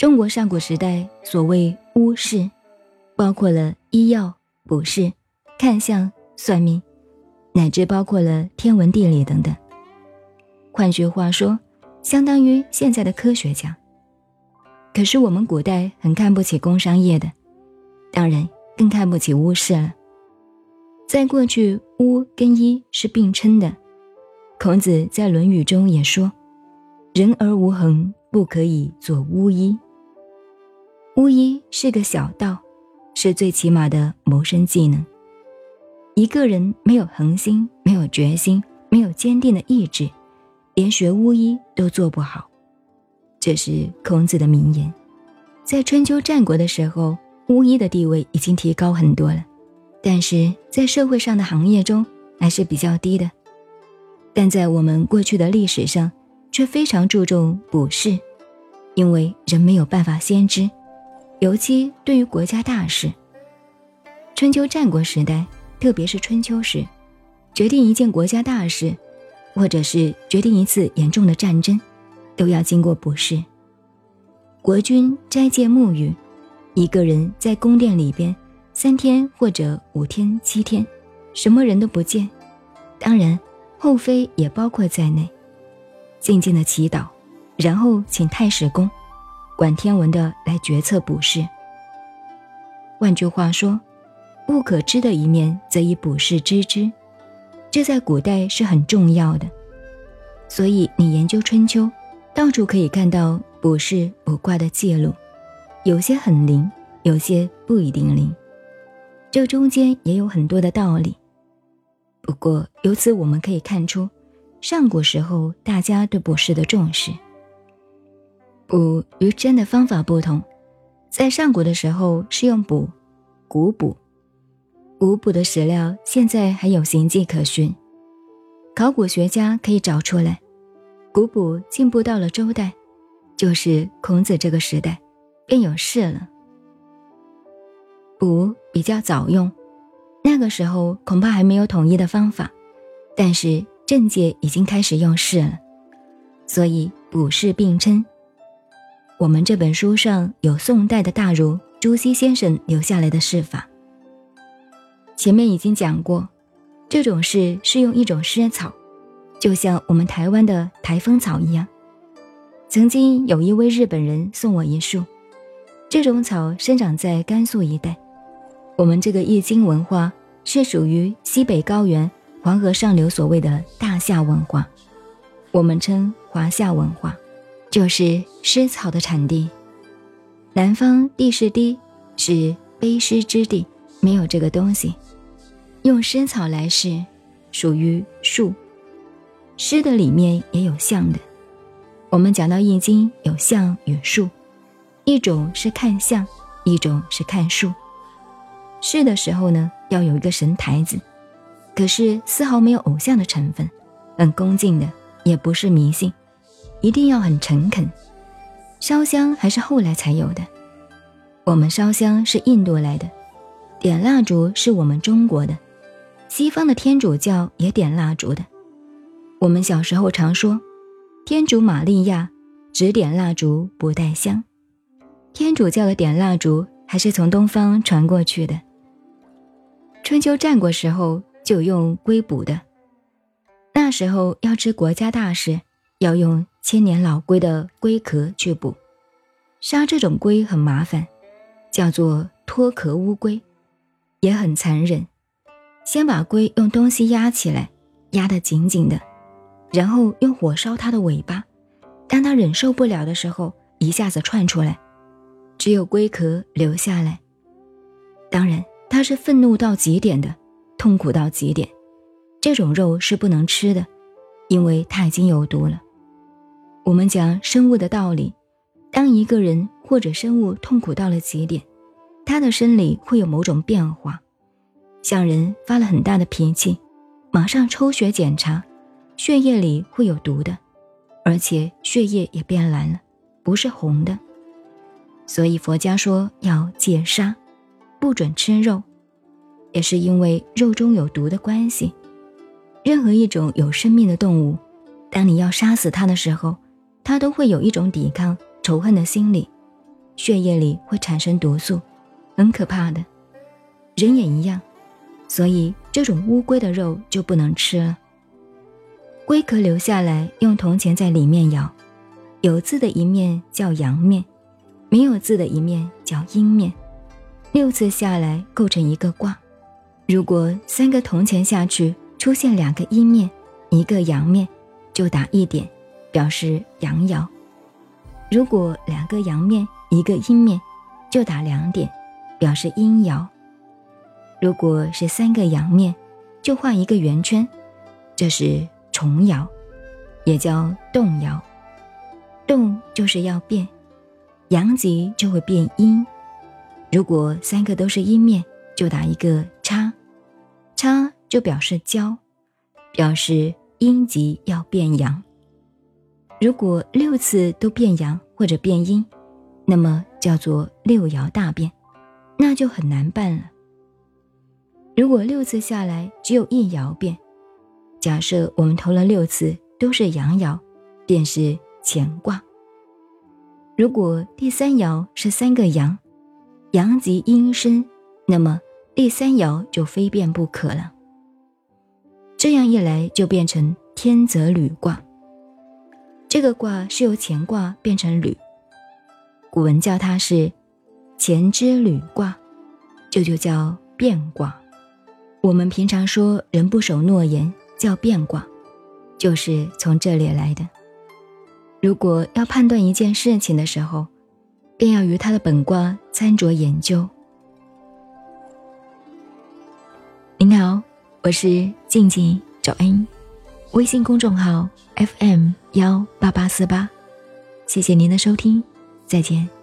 中国上古时代所谓巫士，包括了医药、卜筮、看相、算命，乃至包括了天文地理等等。换句话说，相当于现在的科学家。可是我们古代很看不起工商业的，当然更看不起巫士了。在过去，巫跟医是并称的。孔子在《论语》中也说：“人而无恒，不可以做巫医。”巫医是个小道，是最起码的谋生技能。一个人没有恒心、没有决心、没有坚定的意志，连学巫医都做不好。这是孔子的名言。在春秋战国的时候，巫医的地位已经提高很多了，但是在社会上的行业中还是比较低的。但在我们过去的历史上，却非常注重卜筮，因为人没有办法先知。尤其对于国家大事，春秋战国时代，特别是春秋时，决定一件国家大事，或者是决定一次严重的战争，都要经过卜筮。国君斋戒沐浴，一个人在宫殿里边三天或者五天、七天，什么人都不见，当然后妃也包括在内，静静的祈祷，然后请太史公。管天文的来决策卜筮。换句话说，不可知的一面则以卜筮知之，这在古代是很重要的。所以你研究春秋，到处可以看到卜筮卜卦的记录，有些很灵，有些不一定灵，这中间也有很多的道理。不过由此我们可以看出，上古时候大家对卜筮的重视。卜与真的方法不同，在上古的时候是用卜，古卜，古卜的史料现在还有形迹可循，考古学家可以找出来。古卜进步到了周代，就是孔子这个时代，便有事了。卜比较早用，那个时候恐怕还没有统一的方法，但是政界已经开始用事了，所以卜筮并称。我们这本书上有宋代的大儒朱熹先生留下来的释法。前面已经讲过，这种事是用一种湿草，就像我们台湾的台风草一样。曾经有一位日本人送我一束，这种草生长在甘肃一带。我们这个易经文化是属于西北高原黄河上流所谓的大夏文化，我们称华夏文化。就是湿草的产地，南方地势低，是卑湿之地，没有这个东西。用湿草来试，属于树。湿的里面也有象的。我们讲到易经有象与树，一种是看象，一种是看树。试的时候呢，要有一个神台子，可是丝毫没有偶像的成分，很恭敬的，也不是迷信。一定要很诚恳，烧香还是后来才有的。我们烧香是印度来的，点蜡烛是我们中国的，西方的天主教也点蜡烛的。我们小时候常说，天主玛利亚只点蜡烛不带香，天主教的点蜡烛还是从东方传过去的。春秋战国时候就用龟卜的，那时候要知国家大事，要用。千年老龟的龟壳去补，杀这种龟很麻烦，叫做脱壳乌龟，也很残忍。先把龟用东西压起来，压得紧紧的，然后用火烧它的尾巴，当它忍受不了的时候，一下子窜出来，只有龟壳留下来。当然，它是愤怒到极点的，痛苦到极点，这种肉是不能吃的，因为它已经有毒了。我们讲生物的道理，当一个人或者生物痛苦到了极点，他的生理会有某种变化。像人发了很大的脾气，马上抽血检查，血液里会有毒的，而且血液也变蓝了，不是红的。所以佛家说要戒杀，不准吃肉，也是因为肉中有毒的关系。任何一种有生命的动物，当你要杀死它的时候，他都会有一种抵抗仇恨的心理，血液里会产生毒素，很可怕的。人也一样，所以这种乌龟的肉就不能吃了。龟壳留下来，用铜钱在里面咬，有字的一面叫阳面，没有字的一面叫阴面。六次下来构成一个卦。如果三个铜钱下去出现两个阴面，一个阳面，就打一点，表示阳爻；如果两个阳面，一个阴面，就打两点，表示阴爻。如果是三个阳面，就画一个圆圈，这是重爻，也叫动爻。动就是要变，阳极就会变阴。如果三个都是阴面，就打一个叉，叉就表示交，表示阴极要变阳。如果六次都变阳或者变阴，那么叫做六爻大变，那就很难办了。如果六次下来只有一爻变，假设我们投了六次都是阳爻，便是乾卦。如果第三爻是三个阳。阳极阴生，那么第三爻就非变不可了。这样一来，就变成天泽履卦。这个卦是由乾卦变成履，古文叫它是乾之履卦，这就叫变卦。我们平常说人不守诺言叫变卦，就是从这里来的。如果要判断一件事情的时候，便要与他的本卦参酌研究。您好，我是静静找恩，微信公众号 FM 幺八八四八，谢谢您的收听，再见。